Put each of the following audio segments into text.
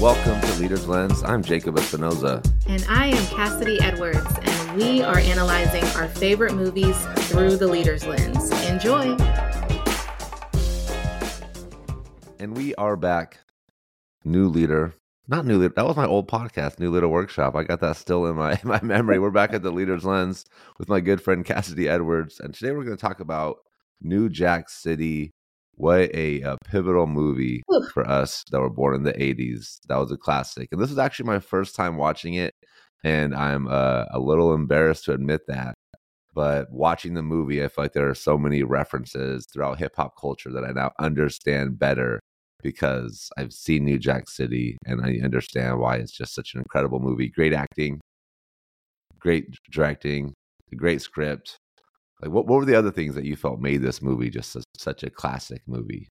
Welcome to Leader's Lens. I'm Jacob Espinoza. And I am Cassidy Edwards, and we are analyzing our favorite movies through the Leader's Lens. Enjoy. And we are back. New leader. Not new leader. That was my old podcast, New Leader Workshop. I got that still in my, in my memory. We're back at the Leader's Lens with my good friend Cassidy Edwards. And today we're going to talk about New Jack City what a, a pivotal movie Ooh. for us that were born in the 80s. That was a classic. And this is actually my first time watching it. And I'm uh, a little embarrassed to admit that. But watching the movie, I feel like there are so many references throughout hip hop culture that I now understand better because I've seen New Jack City and I understand why it's just such an incredible movie. Great acting, great directing, great script, like, what, what were the other things that you felt made this movie just a, such a classic movie?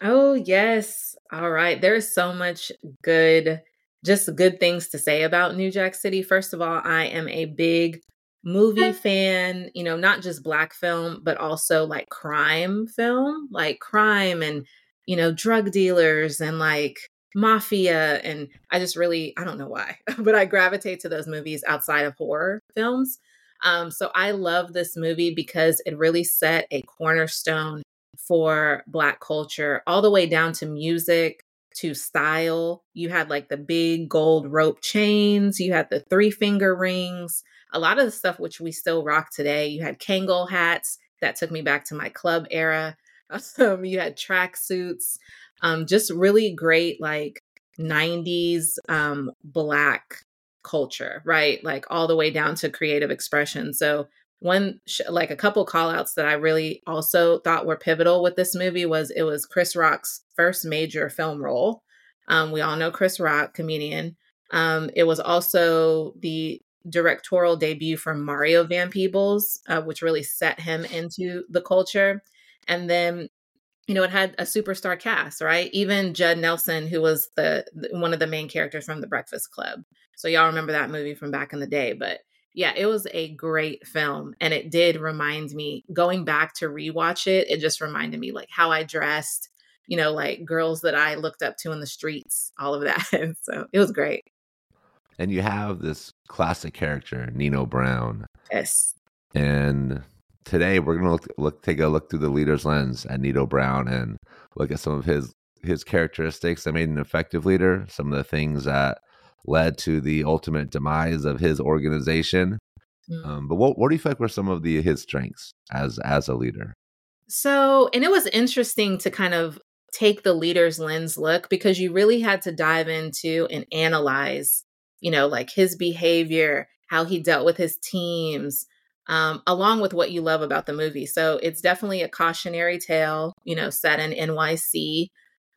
Oh, yes. All right. There's so much good, just good things to say about New Jack City. First of all, I am a big movie fan, you know, not just black film, but also like crime film, like crime and, you know, drug dealers and like mafia. And I just really, I don't know why, but I gravitate to those movies outside of horror films. Um, so I love this movie because it really set a cornerstone for Black culture, all the way down to music, to style. You had like the big gold rope chains, you had the three finger rings, a lot of the stuff which we still rock today. You had Kangol hats that took me back to my club era. Um, you had track suits, um, just really great like 90s um, black culture, right? Like all the way down to creative expression. So one like a couple call outs that I really also thought were pivotal with this movie was it was Chris Rock's first major film role. Um, we all know Chris Rock, comedian. Um, it was also the directorial debut for Mario Van Peebles, uh, which really set him into the culture. And then you know, it had a superstar cast, right? Even Judd Nelson, who was the, the, one of the main characters from The Breakfast Club. So y'all remember that movie from back in the day, but yeah, it was a great film and it did remind me going back to rewatch it, it just reminded me like how I dressed, you know, like girls that I looked up to in the streets, all of that. so it was great. And you have this classic character, Nino Brown. Yes. And today we're gonna look, look take a look through the leader's lens at Nino Brown and look at some of his his characteristics that made an effective leader, some of the things that led to the ultimate demise of his organization. Mm. Um, but what what do you feel like were some of the his strengths as as a leader? So, and it was interesting to kind of take the leader's lens look because you really had to dive into and analyze, you know, like his behavior, how he dealt with his teams, um, along with what you love about the movie. So it's definitely a cautionary tale, you know, set in NYC,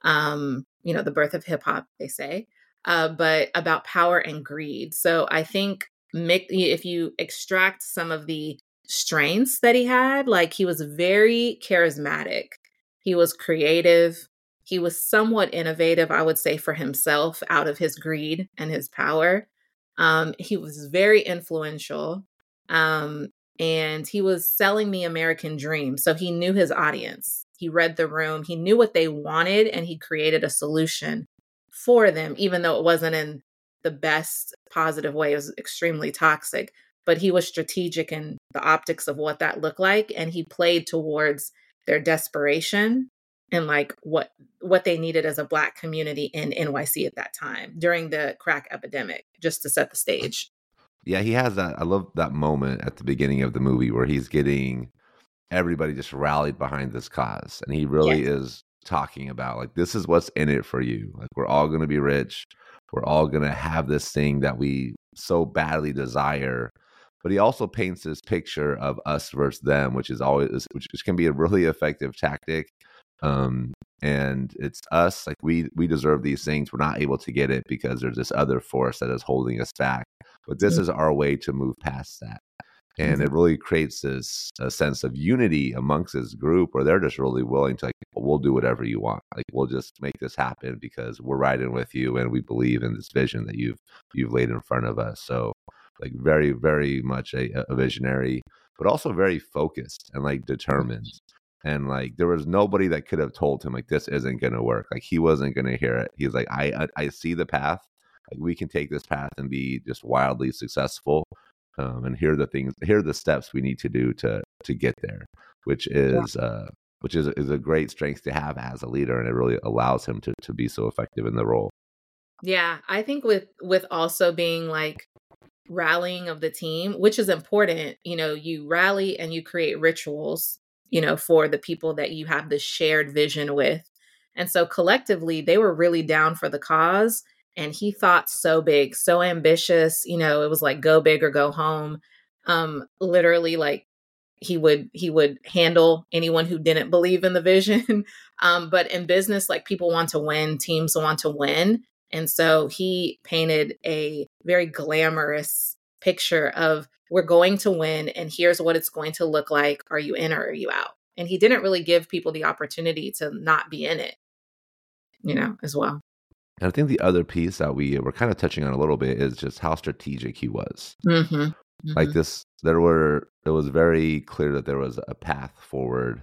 um, you know, the birth of hip hop, they say, uh, but about power and greed. So I think Mick, if you extract some of the strengths that he had, like he was very charismatic, he was creative, he was somewhat innovative, I would say, for himself out of his greed and his power. Um, he was very influential. Um, and he was selling the American dream. So he knew his audience. He read the room, he knew what they wanted, and he created a solution for them, even though it wasn't in the best positive way. It was extremely toxic, but he was strategic in the optics of what that looked like. And he played towards their desperation and like what what they needed as a black community in NYC at that time during the crack epidemic just to set the stage. Yeah, he has that. I love that moment at the beginning of the movie where he's getting everybody just rallied behind this cause. And he really yes. is talking about like, this is what's in it for you. Like, we're all going to be rich. We're all going to have this thing that we so badly desire. But he also paints this picture of us versus them, which is always, which, which can be a really effective tactic. Um, and it's us like we we deserve these things we're not able to get it because there's this other force that is holding us back but this mm-hmm. is our way to move past that. And mm-hmm. it really creates this a sense of unity amongst this group where they're just really willing to like, we'll do whatever you want. Like we'll just make this happen because we're riding with you and we believe in this vision that you've you've laid in front of us. So like very, very much a, a visionary, but also very focused and like determined. And like there was nobody that could have told him like this isn't going to work. Like he wasn't going to hear it. He's like I, I i see the path. Like we can take this path and be just wildly successful um, and here are the things here are the steps we need to do to to get there which is yeah. uh which is is a great strength to have as a leader and it really allows him to to be so effective in the role. Yeah i think with with also being like rallying of the team which is important you know you rally and you create rituals you know for the people that you have this shared vision with and so collectively they were really down for the cause and he thought so big, so ambitious. You know, it was like go big or go home. Um, literally, like he would he would handle anyone who didn't believe in the vision. um, but in business, like people want to win, teams want to win, and so he painted a very glamorous picture of we're going to win, and here's what it's going to look like. Are you in or are you out? And he didn't really give people the opportunity to not be in it, you know, as well. And I think the other piece that we were kind of touching on a little bit is just how strategic he was. Mm-hmm. Mm-hmm. Like this, there were, it was very clear that there was a path forward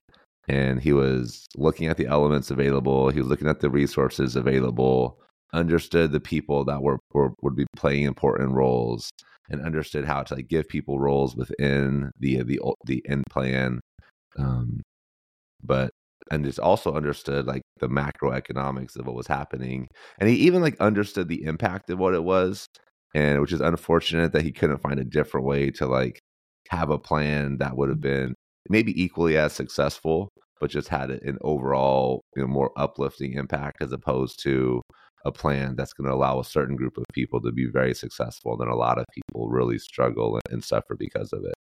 and he was looking at the elements available. He was looking at the resources available, understood the people that were, were would be playing important roles and understood how to like give people roles within the, the, the end plan. Um, but and just also understood like the macroeconomics of what was happening and he even like understood the impact of what it was and which is unfortunate that he couldn't find a different way to like have a plan that would have been maybe equally as successful but just had an overall you know more uplifting impact as opposed to a plan that's going to allow a certain group of people to be very successful and then a lot of people really struggle and suffer because of it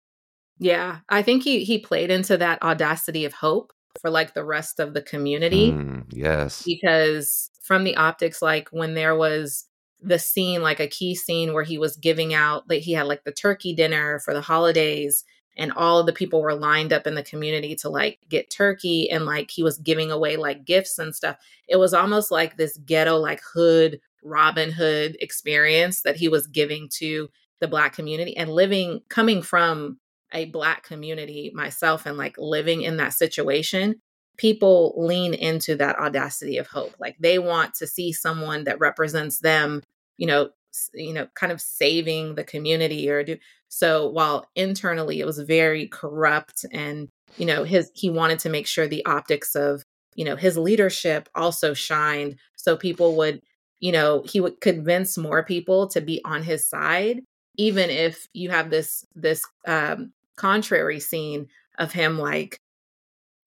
yeah i think he he played into that audacity of hope for like the rest of the community. Mm, yes. Because from the optics, like when there was the scene, like a key scene where he was giving out, like he had like the turkey dinner for the holidays and all of the people were lined up in the community to like get turkey and like he was giving away like gifts and stuff. It was almost like this ghetto, like hood, Robin Hood experience that he was giving to the black community and living coming from a black community myself and like living in that situation people lean into that audacity of hope like they want to see someone that represents them you know you know kind of saving the community or do so while internally it was very corrupt and you know his he wanted to make sure the optics of you know his leadership also shined so people would you know he would convince more people to be on his side even if you have this this um, contrary scene of him like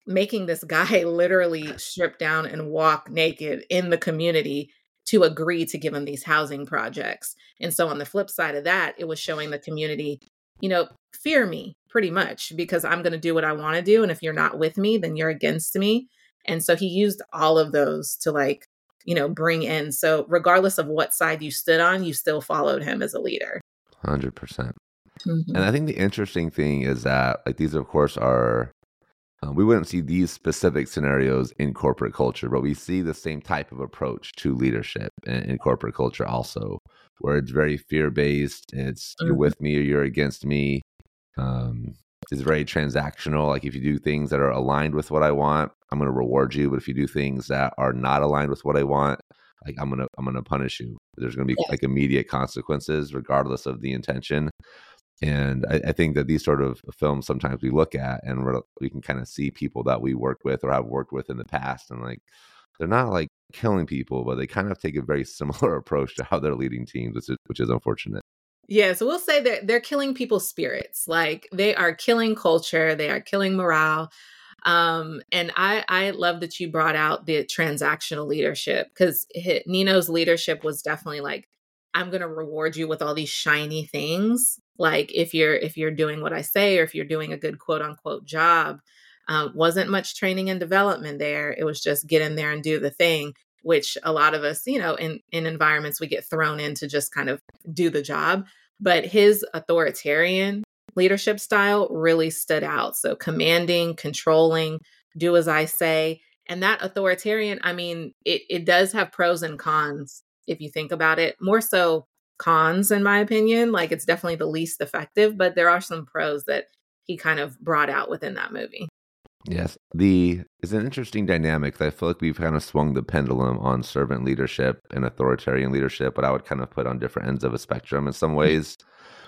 making this guy literally strip down and walk naked in the community to agree to give him these housing projects. And so on the flip side of that, it was showing the community, you know, fear me pretty much because I'm going to do what I want to do and if you're not with me, then you're against me. And so he used all of those to like, you know, bring in so regardless of what side you stood on, you still followed him as a leader. 100%. Mm-hmm. And I think the interesting thing is that, like, these, of course, are um, we wouldn't see these specific scenarios in corporate culture, but we see the same type of approach to leadership in, in corporate culture also, where it's very fear based. It's mm-hmm. you're with me or you're against me. Um, it's very transactional. Like if you do things that are aligned with what I want, I'm going to reward you. But if you do things that are not aligned with what I want, like I'm gonna I'm gonna punish you. There's gonna be yeah. like immediate consequences regardless of the intention and I, I, think that these sort of films sometimes we look at and we can kind of see people that we work with or have worked with in the past and like they're not like killing people but they kind of take a very similar approach to how they're leading teams which is, which is unfortunate. Yeah so we'll say that they're killing people's spirits like they are killing culture they are killing morale um, and I, I love that you brought out the transactional leadership because Nino's leadership was definitely like, I'm going to reward you with all these shiny things. Like if you're if you're doing what i say or if you're doing a good quote unquote job um, wasn't much training and development there. It was just get in there and do the thing which a lot of us you know in in environments we get thrown in to just kind of do the job. But his authoritarian leadership style really stood out. So commanding controlling do as i say. And that authoritarian i mean it, it does have pros and cons if you think about it more so cons in my opinion like it's definitely the least effective but there are some pros that he kind of brought out within that movie Yes, the is an interesting dynamic. That I feel like we've kind of swung the pendulum on servant leadership and authoritarian leadership, but I would kind of put on different ends of a spectrum in some mm-hmm. ways.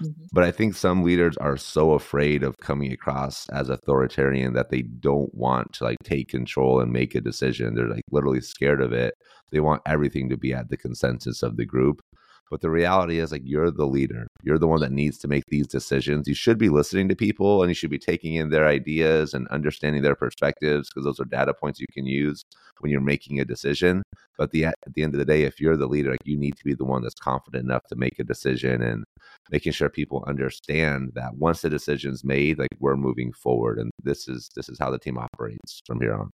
Mm-hmm. But I think some leaders are so afraid of coming across as authoritarian that they don't want to like take control and make a decision. They're like literally scared of it. They want everything to be at the consensus of the group. But the reality is, like, you're the leader. You're the one that needs to make these decisions. You should be listening to people and you should be taking in their ideas and understanding their perspectives because those are data points you can use when you're making a decision. But the, at the end of the day, if you're the leader, like, you need to be the one that's confident enough to make a decision and making sure people understand that once the decision's made, like, we're moving forward. And this is this is how the team operates from here on.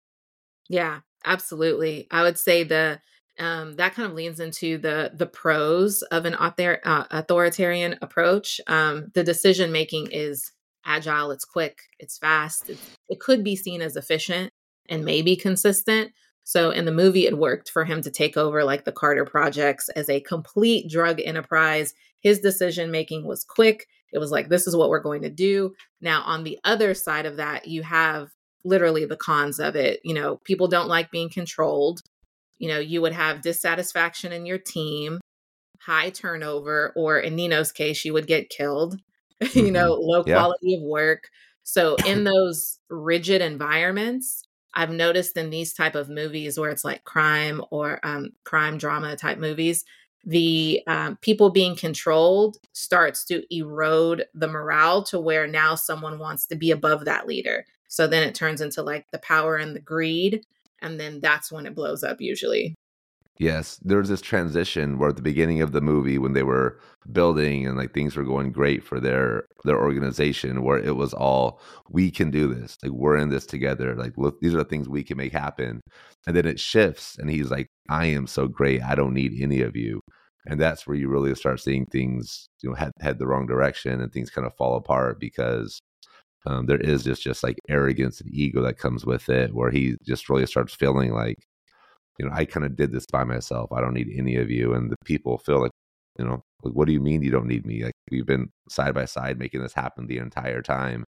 Yeah, absolutely. I would say the um, that kind of leans into the the pros of an author, uh, authoritarian approach. Um, the decision making is agile, it's quick, it's fast. It's, it could be seen as efficient and maybe consistent. So in the movie, it worked for him to take over like the Carter projects as a complete drug enterprise. His decision making was quick. It was like, this is what we're going to do. Now, on the other side of that, you have literally the cons of it. You know, people don't like being controlled you know, you would have dissatisfaction in your team, high turnover, or in Nino's case, you would get killed, mm-hmm. you know, low yeah. quality of work. So in those rigid environments, I've noticed in these type of movies where it's like crime or um, crime drama type movies, the um, people being controlled starts to erode the morale to where now someone wants to be above that leader. So then it turns into like the power and the greed and then that's when it blows up usually. Yes there was this transition where at the beginning of the movie when they were building and like things were going great for their their organization where it was all we can do this. Like we're in this together. Like look these are the things we can make happen. And then it shifts and he's like i am so great. I don't need any of you. And that's where you really start seeing things you know head head the wrong direction and things kind of fall apart because um, there is just just like arrogance and ego that comes with it where he just really starts feeling like you know i kind of did this by myself. I don't need any of you. And the people feel like you know like what do you mean you don't need me? Like we've been side by side making this happen the entire time.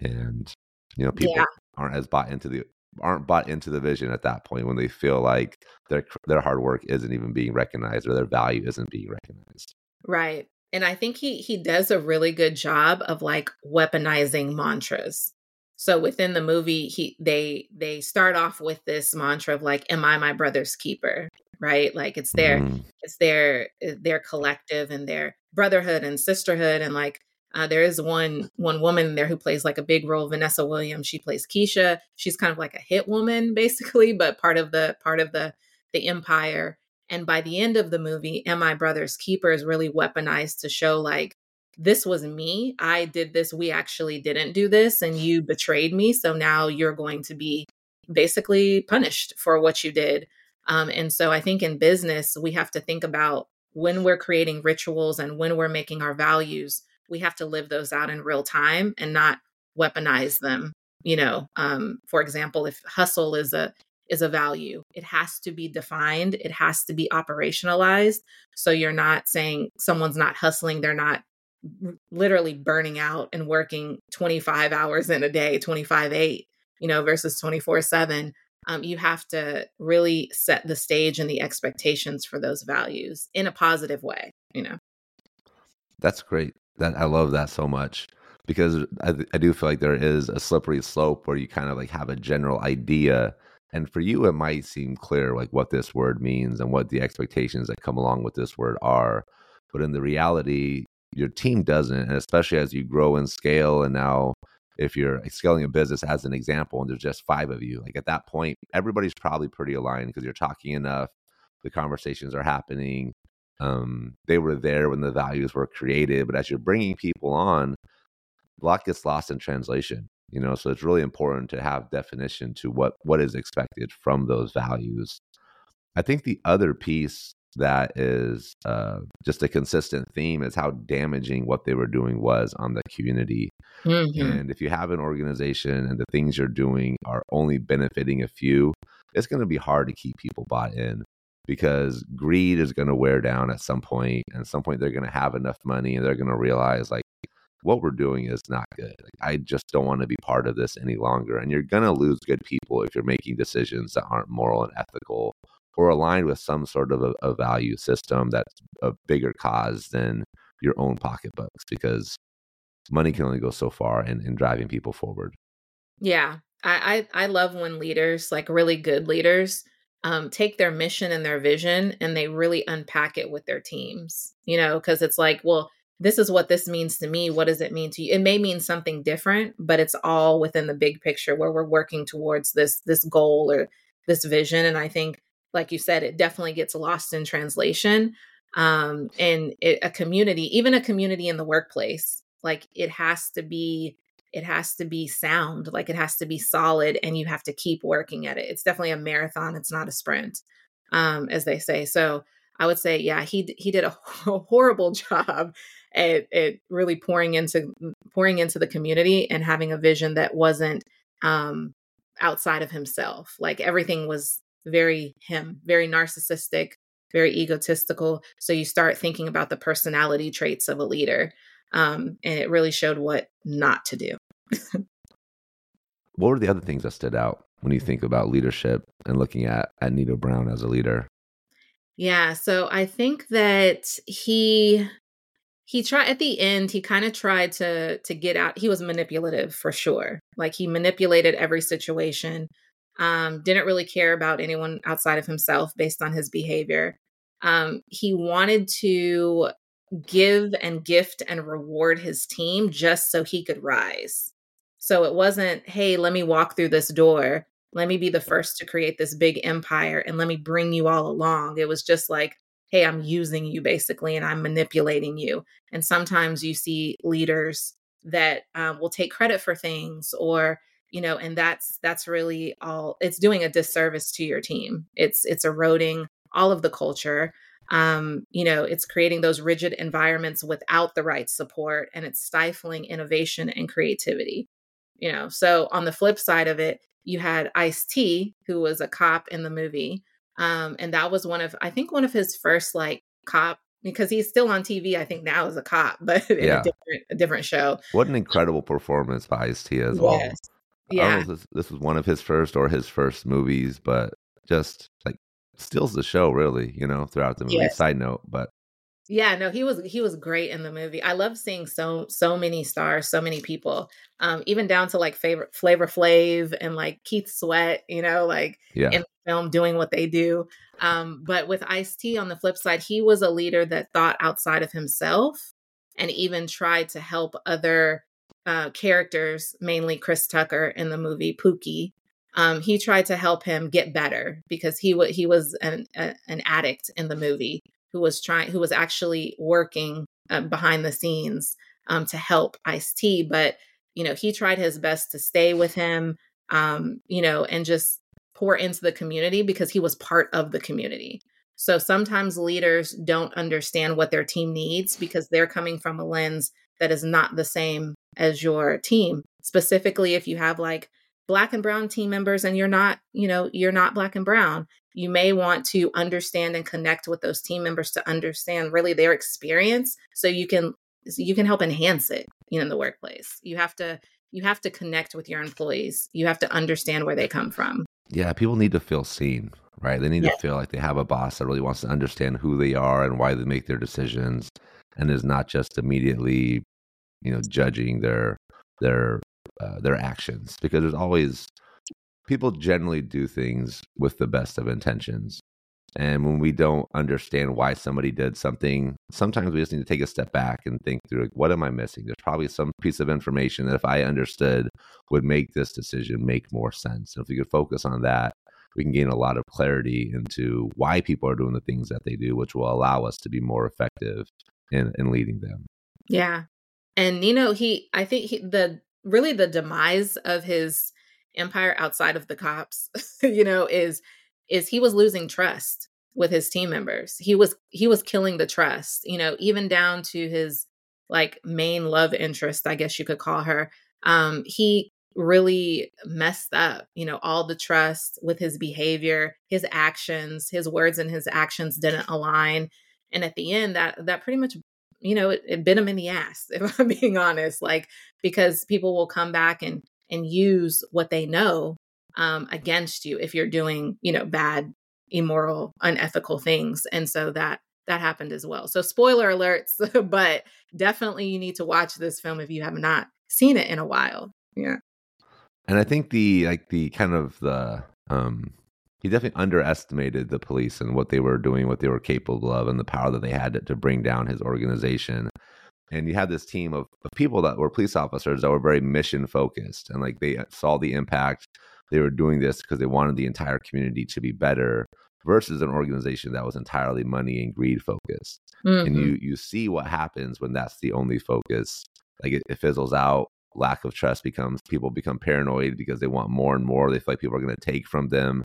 And you know people yeah. aren't as bought into the aren't bought into the vision at that point when they feel like their their hard work isn't even being recognized or their value isn't being recognized. Right and I think he he does a really good job of like weaponizing mantras. So within the movie, he they they start off with this mantra of like, "Am I my brother's keeper?" Right? Like it's their mm. it's their eh, their collective and their brotherhood and sisterhood and like uh, there is one one woman there who plays like a big role, Vanessa Williams. She plays Keisha. She's kind of like a hit woman, basically, but part of the part of the the empire. And by the end of the movie, Am I Brother's Keeper is really weaponized to show like, this was me. I did this. We actually didn't do this, and you betrayed me. So now you're going to be basically punished for what you did. Um, and so I think in business, we have to think about when we're creating rituals and when we're making our values, we have to live those out in real time and not weaponize them. You know, um, for example, if hustle is a is a value. It has to be defined, it has to be operationalized. So you're not saying someone's not hustling, they're not literally burning out and working 25 hours in a day, 25 8, you know, versus 24 7. Um, you have to really set the stage and the expectations for those values in a positive way, you know. That's great. That I love that so much because I, I do feel like there is a slippery slope where you kind of like have a general idea and for you, it might seem clear like what this word means and what the expectations that come along with this word are. But in the reality, your team doesn't. And especially as you grow and scale, and now if you're scaling a business as an example, and there's just five of you, like at that point, everybody's probably pretty aligned because you're talking enough, the conversations are happening. Um, they were there when the values were created, but as you're bringing people on, a lot gets lost in translation you know so it's really important to have definition to what what is expected from those values i think the other piece that is uh, just a consistent theme is how damaging what they were doing was on the community mm-hmm. and if you have an organization and the things you're doing are only benefiting a few it's going to be hard to keep people bought in because greed is going to wear down at some point and at some point they're going to have enough money and they're going to realize like what we're doing is not good. I just don't want to be part of this any longer. And you're going to lose good people if you're making decisions that aren't moral and ethical or aligned with some sort of a, a value system that's a bigger cause than your own pocketbooks because money can only go so far in, in driving people forward. Yeah. I, I, I love when leaders, like really good leaders, um, take their mission and their vision and they really unpack it with their teams, you know, because it's like, well, this is what this means to me. What does it mean to you? It may mean something different, but it's all within the big picture where we're working towards this this goal or this vision. And I think, like you said, it definitely gets lost in translation. Um, and it, a community, even a community in the workplace, like it has to be it has to be sound like it has to be solid and you have to keep working at it it's definitely a marathon it's not a sprint um, as they say so i would say yeah he he did a horrible job at, at really pouring into pouring into the community and having a vision that wasn't um, outside of himself like everything was very him very narcissistic very egotistical so you start thinking about the personality traits of a leader um, and it really showed what not to do. what were the other things that stood out when you think about leadership and looking at, at Nino Brown as a leader? Yeah, so I think that he he tried at the end he kind of tried to to get out he was manipulative for sure like he manipulated every situation um didn't really care about anyone outside of himself based on his behavior um he wanted to give and gift and reward his team just so he could rise. So it wasn't, hey, let me walk through this door. Let me be the first to create this big empire and let me bring you all along. It was just like, hey, I'm using you basically and I'm manipulating you. And sometimes you see leaders that uh, will take credit for things or you know and that's that's really all it's doing a disservice to your team it's it's eroding all of the culture um, you know, it's creating those rigid environments without the right support and it's stifling innovation and creativity. You know, so on the flip side of it, you had Ice T, who was a cop in the movie. Um, and that was one of, I think, one of his first like cop because he's still on TV, I think now as a cop, but in yeah. a different a different show. What an incredible performance by Ice T as yes. well. Yeah. This, this was one of his first or his first movies, but just like steals the show really you know throughout the movie yes. side note but yeah no he was he was great in the movie i love seeing so so many stars so many people um even down to like favorite flavor flav and like keith sweat you know like yeah. in the film doing what they do um but with ice t on the flip side he was a leader that thought outside of himself and even tried to help other uh characters mainly chris tucker in the movie pookie um, he tried to help him get better because he w- he was an a, an addict in the movie who was trying who was actually working uh, behind the scenes um, to help Ice T. But you know he tried his best to stay with him, um, you know, and just pour into the community because he was part of the community. So sometimes leaders don't understand what their team needs because they're coming from a lens that is not the same as your team. Specifically, if you have like black and brown team members and you're not, you know, you're not black and brown, you may want to understand and connect with those team members to understand really their experience so you can so you can help enhance it you know in the workplace. You have to you have to connect with your employees. You have to understand where they come from. Yeah, people need to feel seen, right? They need to feel like they have a boss that really wants to understand who they are and why they make their decisions and is not just immediately, you know, judging their their uh, their actions because there's always people generally do things with the best of intentions. And when we don't understand why somebody did something, sometimes we just need to take a step back and think through like, what am I missing? There's probably some piece of information that if I understood would make this decision make more sense. And if we could focus on that, we can gain a lot of clarity into why people are doing the things that they do, which will allow us to be more effective in, in leading them. Yeah. And you know, he I think he, the really the demise of his empire outside of the cops you know is is he was losing trust with his team members. He was he was killing the trust you know even down to his like main love interest i guess you could call her. Um he really messed up you know all the trust with his behavior. His actions his words and his actions didn't align. And at the end that that pretty much you know, it, it bit him in the ass, if I'm being honest, like because people will come back and and use what they know um, against you if you're doing, you know, bad, immoral, unethical things. And so that that happened as well. So spoiler alerts, but definitely you need to watch this film if you have not seen it in a while. Yeah. And I think the like the kind of the um he definitely underestimated the police and what they were doing, what they were capable of, and the power that they had to, to bring down his organization. And you had this team of, of people that were police officers that were very mission focused and like they saw the impact. They were doing this because they wanted the entire community to be better versus an organization that was entirely money and greed focused. Mm-hmm. And you you see what happens when that's the only focus. Like it, it fizzles out. Lack of trust becomes people become paranoid because they want more and more. They feel like people are going to take from them,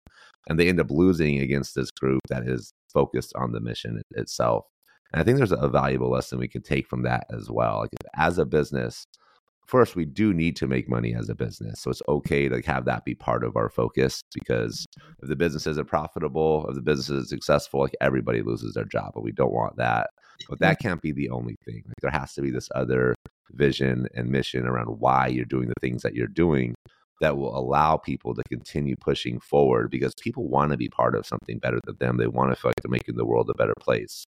and they end up losing against this group that is focused on the mission itself. And I think there's a valuable lesson we can take from that as well. Like as a business, first we do need to make money as a business. So it's okay to have that be part of our focus because if the business isn't profitable if the business is successful like everybody loses their job but we don't want that. But that can't be the only thing. Like there has to be this other vision and mission around why you're doing the things that you're doing that will allow people to continue pushing forward because people want to be part of something better than them. They want to feel like they're making the world a better place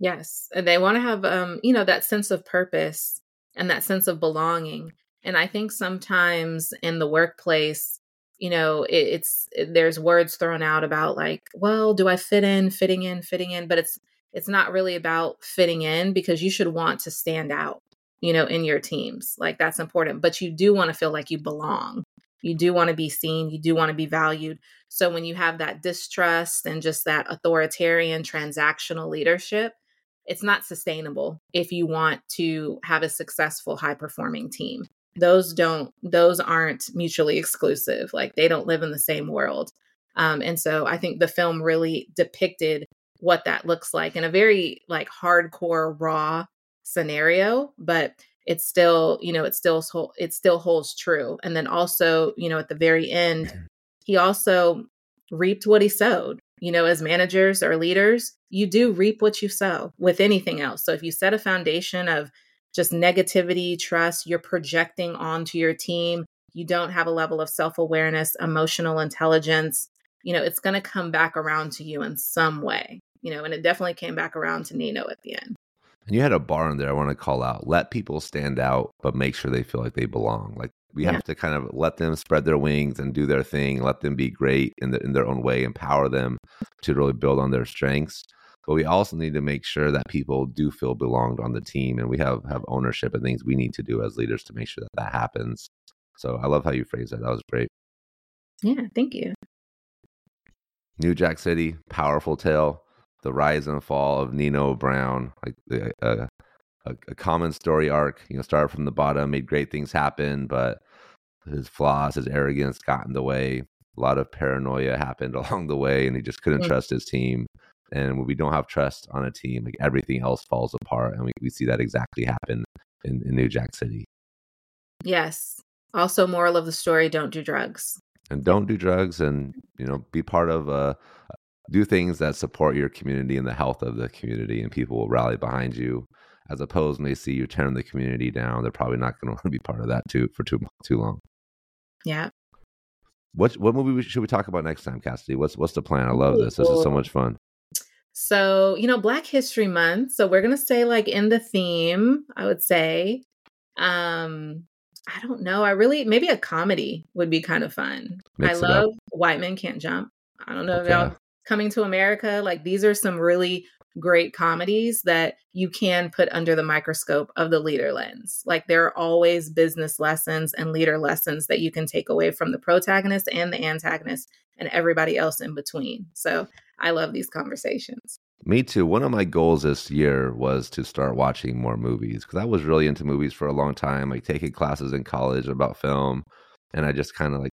yes And they want to have um you know that sense of purpose and that sense of belonging. And I think sometimes in the workplace, you know, it, it's it, there's words thrown out about like, well, do I fit in, fitting in, fitting in, but it's it's not really about fitting in because you should want to stand out, you know, in your teams. Like that's important, but you do want to feel like you belong. You do want to be seen, you do want to be valued. So when you have that distrust and just that authoritarian transactional leadership, it's not sustainable if you want to have a successful high performing team. Those don't those aren't mutually exclusive like they don't live in the same world. Um, and so i think the film really depicted what that looks like in a very like hardcore raw scenario but it's still you know it still it still holds true. And then also you know at the very end he also reaped what he sowed you know, as managers or leaders, you do reap what you sow with anything else. So if you set a foundation of just negativity, trust, you're projecting onto your team, you don't have a level of self awareness, emotional intelligence, you know, it's going to come back around to you in some way, you know, and it definitely came back around to Nino at the end. And you had a bar in there I want to call out. Let people stand out, but make sure they feel like they belong. Like we yeah. have to kind of let them spread their wings and do their thing, let them be great in, the, in their own way, empower them to really build on their strengths. But we also need to make sure that people do feel belonged on the team, and we have have ownership and things we need to do as leaders to make sure that that happens. So I love how you phrased that. That was great. Yeah, thank you. New Jack City, powerful tale, the rise and fall of Nino Brown, like the uh, a, a, common story arc. You know, started from the bottom, made great things happen, but his flaws, his arrogance got in the way. A lot of paranoia happened along the way, and he just couldn't mm-hmm. trust his team. And when we don't have trust on a team, like everything else falls apart, and we, we see that exactly happen in, in New Jack City. Yes. Also, moral of the story: don't do drugs. And don't do drugs, and you know, be part of a do things that support your community and the health of the community, and people will rally behind you as opposed when they see you turn the community down, they're probably not going to want to be part of that too for too too long. Yeah. What what movie should we talk about next time, Cassidy? What's what's the plan? I love this. This is so much fun. So you know, Black History Month. So we're gonna stay like in the theme. I would say. Um, I don't know. I really maybe a comedy would be kind of fun. Mix I love White Men Can't Jump. I don't know okay. if y'all coming to America. Like these are some really great comedies that you can put under the microscope of the leader lens. Like there are always business lessons and leader lessons that you can take away from the protagonist and the antagonist and everybody else in between. So I love these conversations. Me too. One of my goals this year was to start watching more movies because I was really into movies for a long time, like taking classes in college about film. And I just kind of like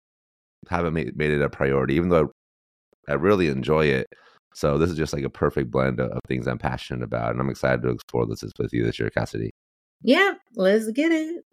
haven't made, made it a priority, even though I really enjoy it. So this is just like a perfect blend of, things I'm passionate about, and I'm excited to explore this with you this year, Cassidy. Yeah, let's get it.